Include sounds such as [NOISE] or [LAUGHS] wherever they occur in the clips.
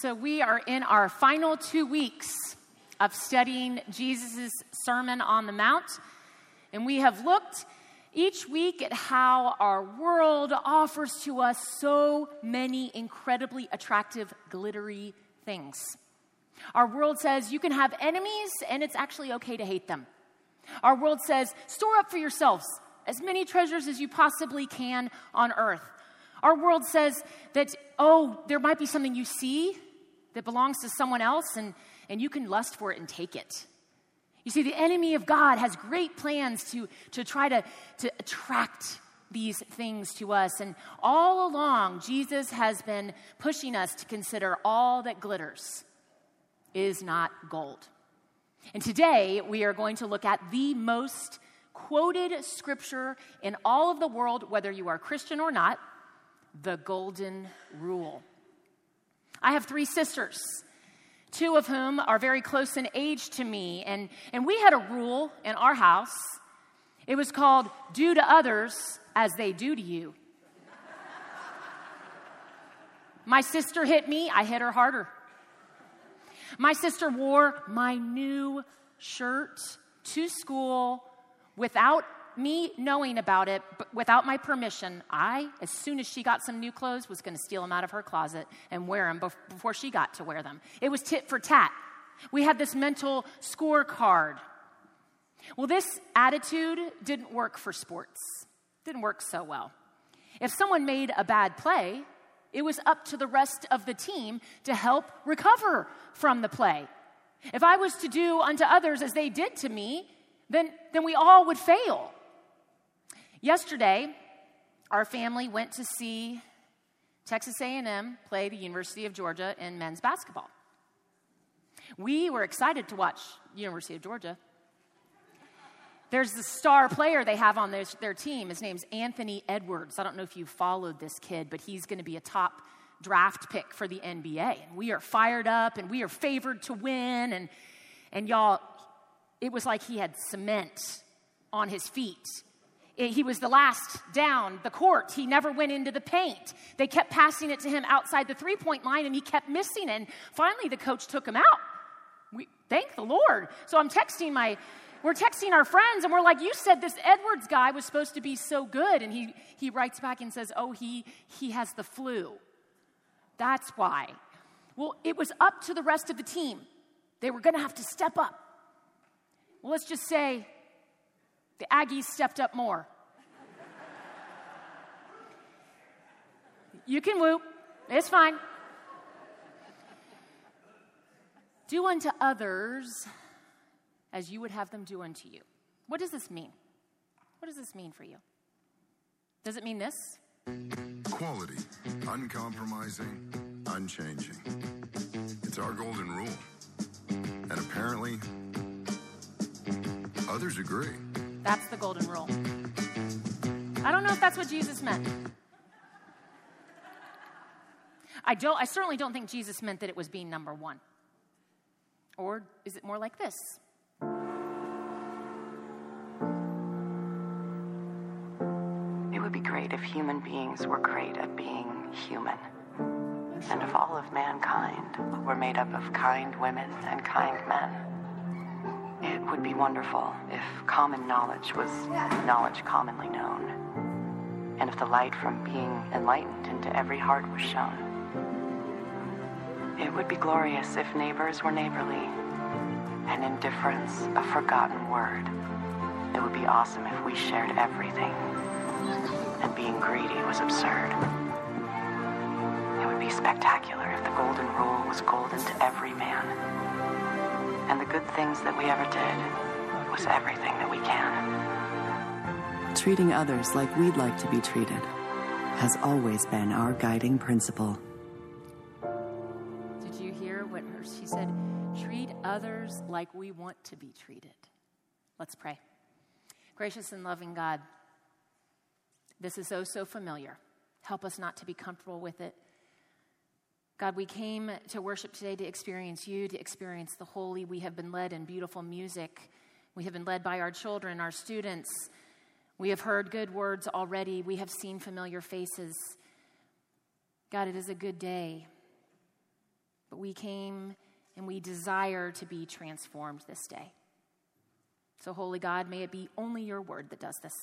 So, we are in our final two weeks of studying Jesus' Sermon on the Mount, and we have looked each week at how our world offers to us so many incredibly attractive, glittery things. Our world says you can have enemies and it's actually okay to hate them. Our world says store up for yourselves as many treasures as you possibly can on earth. Our world says that, oh, there might be something you see that belongs to someone else and, and you can lust for it and take it. You see, the enemy of God has great plans to, to try to, to attract these things to us. And all along, Jesus has been pushing us to consider all that glitters is not gold. And today, we are going to look at the most quoted scripture in all of the world, whether you are Christian or not the Golden Rule. I have three sisters two of whom are very close in age to me. And, and we had a rule in our house. It was called do to others as they do to you. My sister hit me, I hit her harder. My sister wore my new shirt to school without me knowing about it, without my permission, I, as soon as she got some new clothes, was going to steal them out of her closet and wear them before she got to wear them. It was tit for tat. We had this mental scorecard. Well, this attitude didn't work for sports, didn't work so well. If someone made a bad play, it was up to the rest of the team to help recover from the play. If I was to do unto others as they did to me, then, then we all would fail. Yesterday, our family went to see Texas A&M play the University of Georgia in men's basketball. We were excited to watch University of Georgia. There's the star player they have on their, their team. His name's Anthony Edwards. I don't know if you followed this kid, but he's going to be a top draft pick for the NBA. We are fired up and we are favored to win. And, and y'all, it was like he had cement on his feet he was the last down the court. He never went into the paint. They kept passing it to him outside the three point line and he kept missing. And finally, the coach took him out. We, thank the Lord. So I'm texting my, we're texting our friends and we're like, you said this Edwards guy was supposed to be so good. And he, he writes back and says, oh, he, he has the flu. That's why. Well, it was up to the rest of the team. They were going to have to step up. Well, let's just say the Aggies stepped up more. You can whoop, it's fine. Do unto others as you would have them do unto you. What does this mean? What does this mean for you? Does it mean this? Quality, uncompromising, unchanging. It's our golden rule. And apparently, others agree. That's the golden rule. I don't know if that's what Jesus meant. I, don't, I certainly don't think Jesus meant that it was being number one. Or is it more like this? It would be great if human beings were great at being human. And if all of mankind were made up of kind women and kind men. It would be wonderful if common knowledge was knowledge commonly known, and if the light from being enlightened into every heart was shown. It would be glorious if neighbors were neighborly, and indifference a forgotten word. It would be awesome if we shared everything, and being greedy was absurd. It would be spectacular if the golden rule was golden to every man and the good things that we ever did was everything that we can. Treating others like we'd like to be treated has always been our guiding principle. Did you hear what her, she said? Treat others like we want to be treated. Let's pray. Gracious and loving God, this is oh so familiar. Help us not to be comfortable with it. God, we came to worship today to experience you, to experience the holy. We have been led in beautiful music. We have been led by our children, our students. We have heard good words already. We have seen familiar faces. God, it is a good day. But we came and we desire to be transformed this day. So, Holy God, may it be only your word that does this.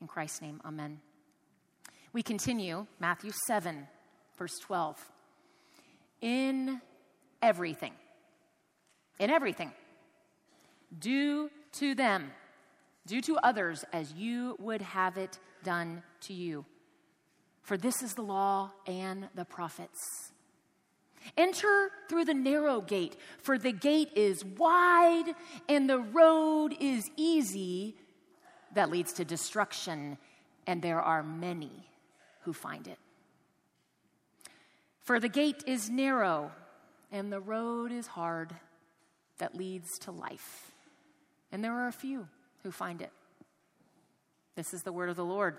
In Christ's name, amen. We continue, Matthew 7, verse 12. In everything, in everything, do to them, do to others as you would have it done to you. For this is the law and the prophets. Enter through the narrow gate, for the gate is wide and the road is easy that leads to destruction, and there are many who find it. For the gate is narrow and the road is hard that leads to life, and there are a few who find it. This is the word of the Lord.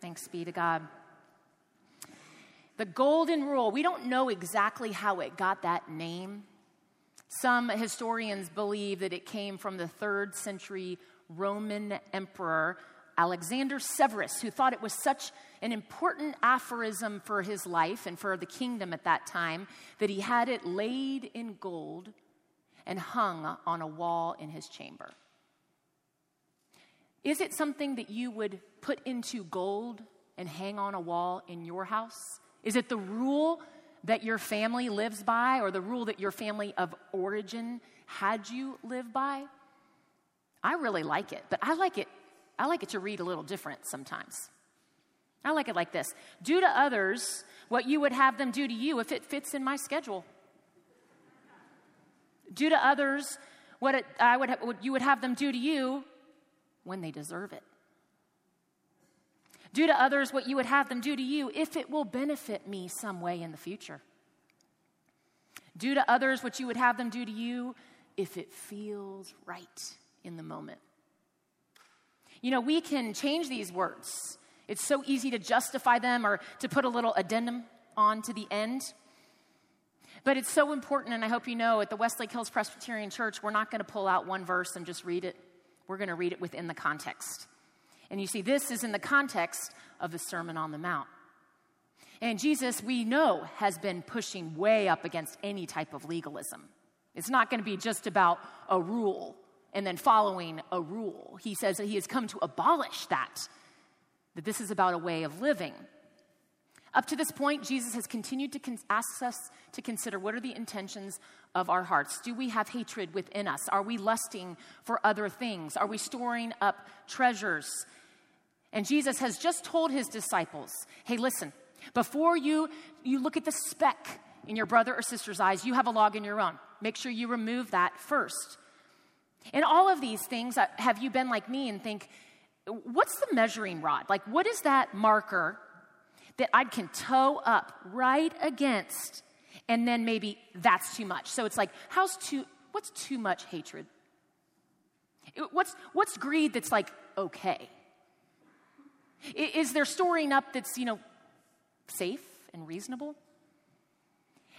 Thanks be to God. The golden rule, we don't know exactly how it got that name. Some historians believe that it came from the third century Roman emperor Alexander Severus, who thought it was such an important aphorism for his life and for the kingdom at that time that he had it laid in gold and hung on a wall in his chamber. Is it something that you would put into gold and hang on a wall in your house? Is it the rule that your family lives by or the rule that your family of origin had you live by? I really like it, but I like it I like it to read a little different sometimes. I like it like this Do to others what you would have them do to you if it fits in my schedule. Do to others what, it, I would, what you would have them do to you when they deserve it. Do to others what you would have them do to you if it will benefit me some way in the future. Do to others what you would have them do to you if it feels right in the moment. You know, we can change these words. It's so easy to justify them or to put a little addendum on to the end. But it's so important, and I hope you know at the Westlake Hills Presbyterian Church, we're not going to pull out one verse and just read it. We're going to read it within the context. And you see, this is in the context of the Sermon on the Mount. And Jesus, we know, has been pushing way up against any type of legalism. It's not going to be just about a rule and then following a rule. He says that he has come to abolish that, that this is about a way of living. Up to this point, Jesus has continued to con- ask us to consider what are the intentions of our hearts. Do we have hatred within us? Are we lusting for other things? Are we storing up treasures? And Jesus has just told his disciples hey, listen, before you, you look at the speck in your brother or sister's eyes, you have a log in your own. Make sure you remove that first. In all of these things, uh, have you been like me and think, what's the measuring rod? Like, what is that marker that I can toe up right against, and then maybe that's too much. So it's like, how's too, what's too much hatred? What's, what's greed that's like okay? Is there storing up that's, you know, safe and reasonable?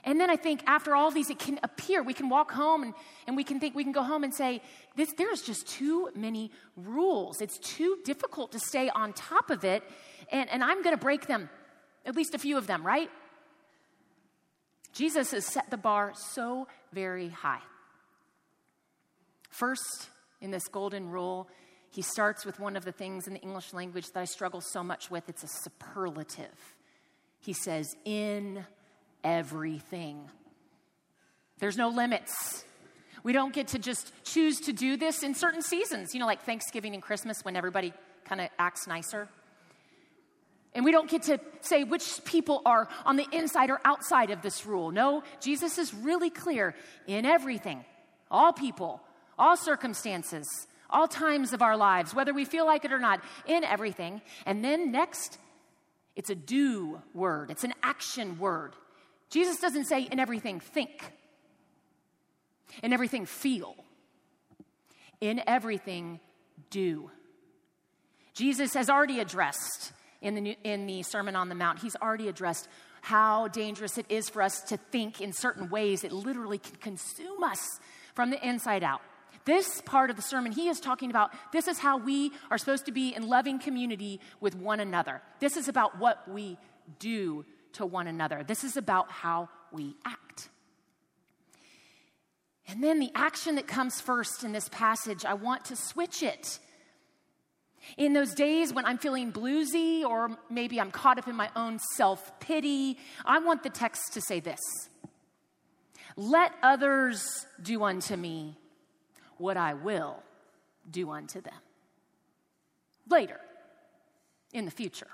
And then I think after all these, it can appear, we can walk home and, and we can think, we can go home and say, this, there's just too many rules. It's too difficult to stay on top of it, and, and I'm going to break them at least a few of them, right? Jesus has set the bar so very high. First, in this golden rule, he starts with one of the things in the English language that I struggle so much with it's a superlative. He says, in everything. There's no limits. We don't get to just choose to do this in certain seasons, you know, like Thanksgiving and Christmas when everybody kind of acts nicer. And we don't get to say which people are on the inside or outside of this rule. No, Jesus is really clear in everything, all people, all circumstances, all times of our lives, whether we feel like it or not, in everything. And then next, it's a do word, it's an action word. Jesus doesn't say in everything think, in everything feel, in everything do. Jesus has already addressed in the, in the Sermon on the Mount, he's already addressed how dangerous it is for us to think in certain ways that literally can consume us from the inside out. This part of the sermon, he is talking about this is how we are supposed to be in loving community with one another. This is about what we do to one another. This is about how we act. And then the action that comes first in this passage, I want to switch it. In those days when I'm feeling bluesy or maybe I'm caught up in my own self pity, I want the text to say this Let others do unto me what I will do unto them. Later, in the future.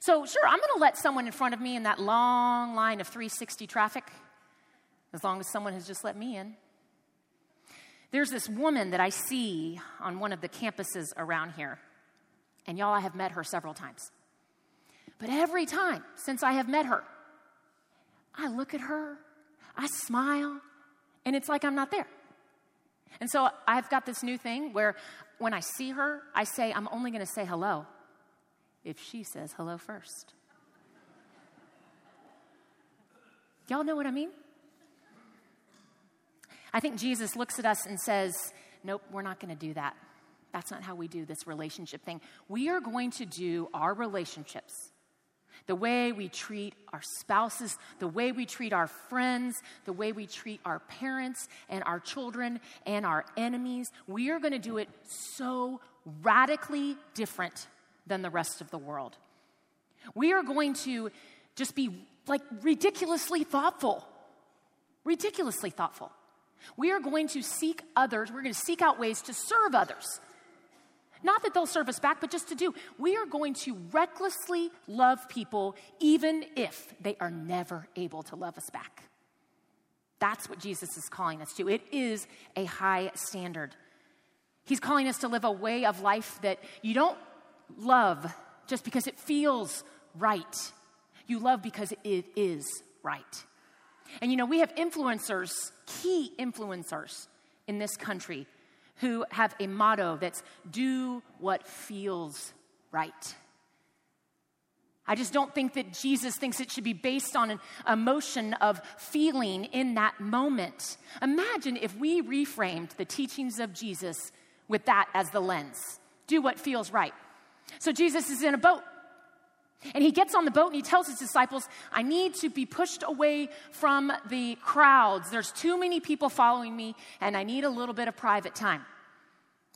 So, sure, I'm going to let someone in front of me in that long line of 360 traffic, as long as someone has just let me in. There's this woman that I see on one of the campuses around here. And y'all, I have met her several times. But every time since I have met her, I look at her, I smile, and it's like I'm not there. And so I've got this new thing where when I see her, I say, I'm only going to say hello if she says hello first. Y'all know what I mean? I think Jesus looks at us and says, Nope, we're not going to do that. That's not how we do this relationship thing. We are going to do our relationships the way we treat our spouses, the way we treat our friends, the way we treat our parents and our children and our enemies. We are going to do it so radically different than the rest of the world. We are going to just be like ridiculously thoughtful, ridiculously thoughtful. We are going to seek others, we're going to seek out ways to serve others. Not that they'll serve us back, but just to do. We are going to recklessly love people even if they are never able to love us back. That's what Jesus is calling us to. It is a high standard. He's calling us to live a way of life that you don't love just because it feels right. You love because it is right. And you know, we have influencers, key influencers in this country, who have a motto that's do what feels right. I just don't think that Jesus thinks it should be based on an emotion of feeling in that moment. Imagine if we reframed the teachings of Jesus with that as the lens do what feels right. So Jesus is in a boat and he gets on the boat and he tells his disciples, I need to be pushed away from the crowds. There's too many people following me, and I need a little bit of private time.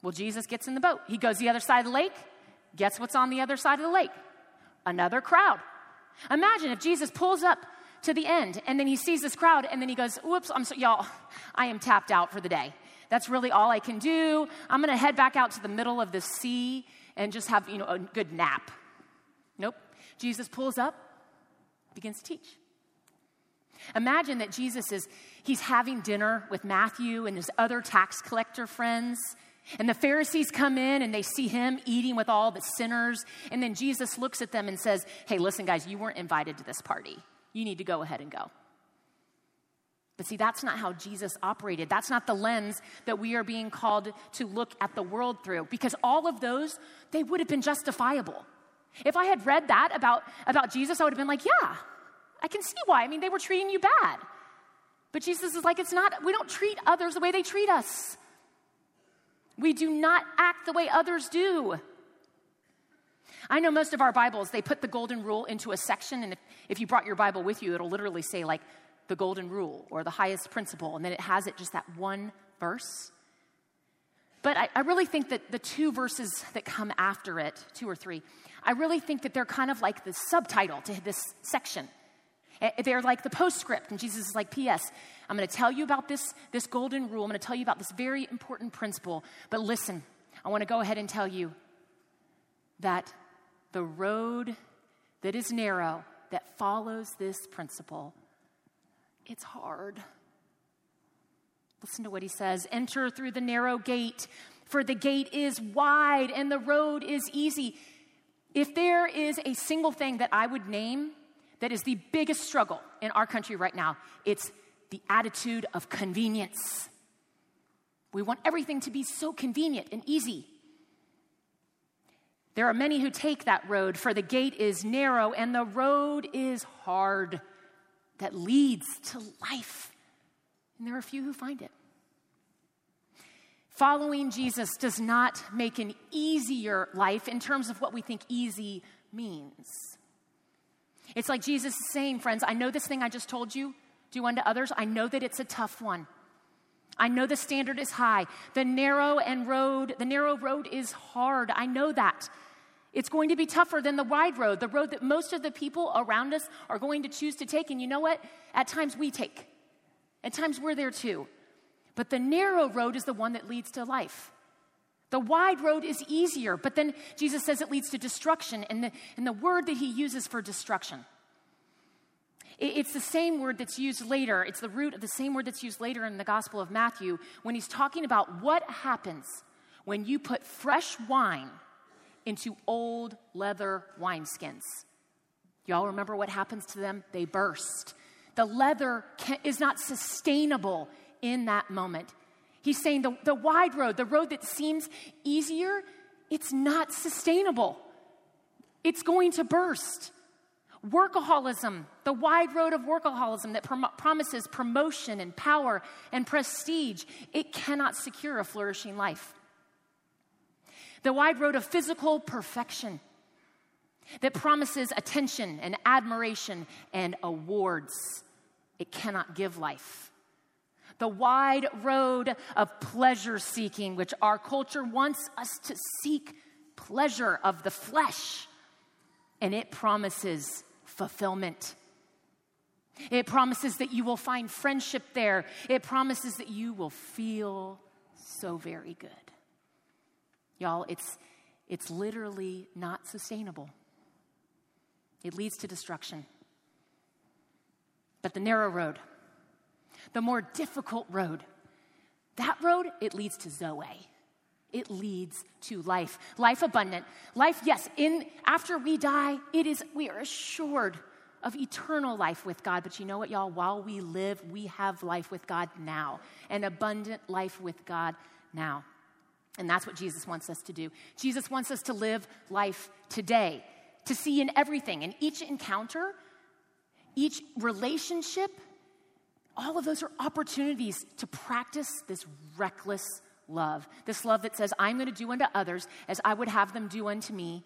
Well, Jesus gets in the boat. He goes the other side of the lake. Guess what's on the other side of the lake? Another crowd. Imagine if Jesus pulls up to the end and then he sees this crowd and then he goes, Whoops, I'm so, y'all, [LAUGHS] I am tapped out for the day. That's really all I can do. I'm going to head back out to the middle of the sea and just have, you know, a good nap. Nope. Jesus pulls up, begins to teach. Imagine that Jesus is he's having dinner with Matthew and his other tax collector friends. And the Pharisees come in and they see him eating with all the sinners. And then Jesus looks at them and says, Hey, listen, guys, you weren't invited to this party. You need to go ahead and go. But see, that's not how Jesus operated. That's not the lens that we are being called to look at the world through, because all of those, they would have been justifiable. If I had read that about, about Jesus, I would have been like, yeah, I can see why. I mean, they were treating you bad. But Jesus is like, it's not, we don't treat others the way they treat us. We do not act the way others do. I know most of our Bibles, they put the golden rule into a section, and if, if you brought your Bible with you, it'll literally say, like, the golden rule or the highest principle, and then it has it just that one verse. But I, I really think that the two verses that come after it, two or three, I really think that they're kind of like the subtitle to this section. Eh, they're like the postscript, and Jesus is like, P.S. I'm going to tell you about this, this golden rule. I'm going to tell you about this very important principle. But listen, I want to go ahead and tell you that the road that is narrow, that follows this principle, it's hard. Listen to what he says Enter through the narrow gate, for the gate is wide and the road is easy. If there is a single thing that I would name that is the biggest struggle in our country right now, it's the attitude of convenience. We want everything to be so convenient and easy. There are many who take that road, for the gate is narrow and the road is hard that leads to life. And there are few who find it. Following Jesus does not make an easier life in terms of what we think easy means. It's like Jesus is saying, friends, I know this thing I just told you, do unto others. I know that it's a tough one. I know the standard is high. The narrow and road, the narrow road is hard. I know that. It's going to be tougher than the wide road, the road that most of the people around us are going to choose to take. And you know what? At times we take. At times we're there too. But the narrow road is the one that leads to life. The wide road is easier, but then Jesus says it leads to destruction, and the, and the word that he uses for destruction. It, it's the same word that's used later, it's the root of the same word that's used later in the Gospel of Matthew when he's talking about what happens when you put fresh wine into old leather wineskins. Y'all remember what happens to them? They burst. The leather can, is not sustainable in that moment. He's saying the, the wide road, the road that seems easier, it's not sustainable. It's going to burst. Workaholism, the wide road of workaholism that prom- promises promotion and power and prestige, it cannot secure a flourishing life. The wide road of physical perfection that promises attention and admiration and awards, it cannot give life the wide road of pleasure seeking, which our culture wants us to seek pleasure of the flesh. And it promises fulfillment. It promises that you will find friendship there. It promises that you will feel so very good. Y'all, it's, it's literally not sustainable. It leads to destruction. But the narrow road, the more difficult road. That road, it leads to Zoe. It leads to life. Life abundant. Life, yes, in after we die, it is we are assured of eternal life with God. But you know what, y'all? While we live, we have life with God now. An abundant life with God now. And that's what Jesus wants us to do. Jesus wants us to live life today, to see in everything, in each encounter, each relationship, all of those are opportunities to practice this reckless love. This love that says, I'm going to do unto others as I would have them do unto me,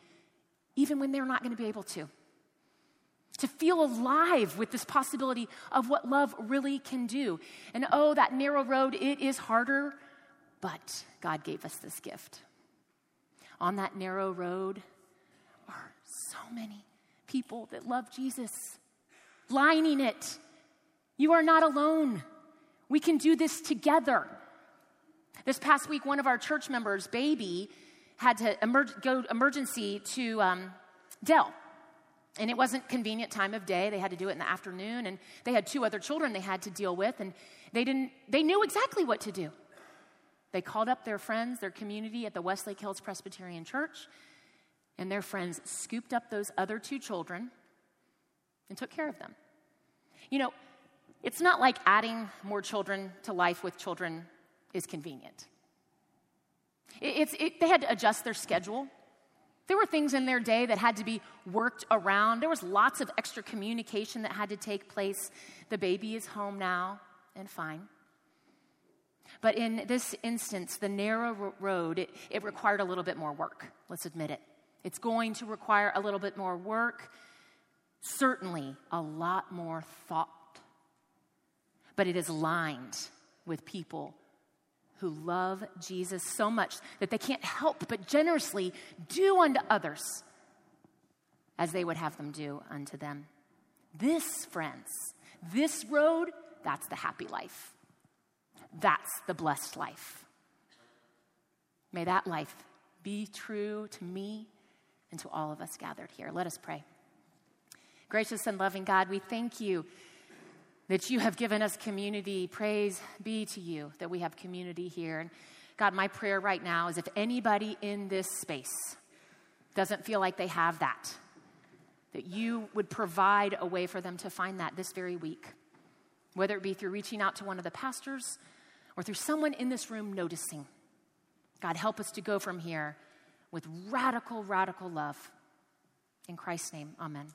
even when they're not going to be able to. To feel alive with this possibility of what love really can do. And oh, that narrow road, it is harder, but God gave us this gift. On that narrow road are so many people that love Jesus, lining it you are not alone. We can do this together. This past week, one of our church members, baby, had to go emergency to um, Dell. And it wasn't convenient time of day. They had to do it in the afternoon, and they had two other children they had to deal with, and they didn't. They knew exactly what to do. They called up their friends, their community at the Westlake Hills Presbyterian Church, and their friends scooped up those other two children and took care of them. You know, it's not like adding more children to life with children is convenient. It, they had to adjust their schedule. There were things in their day that had to be worked around. There was lots of extra communication that had to take place. The baby is home now and fine. But in this instance, the narrow road, it, it required a little bit more work. Let's admit it. It's going to require a little bit more work, certainly a lot more thought but it is lined with people who love Jesus so much that they can't help but generously do unto others as they would have them do unto them. This, friends, this road, that's the happy life. That's the blessed life. May that life be true to me and to all of us gathered here. Let us pray. Gracious and loving God, we thank you that you have given us community. Praise be to you that we have community here. And God, my prayer right now is if anybody in this space doesn't feel like they have that, that you would provide a way for them to find that this very week, whether it be through reaching out to one of the pastors or through someone in this room noticing. God, help us to go from here with radical, radical love. In Christ's name, amen.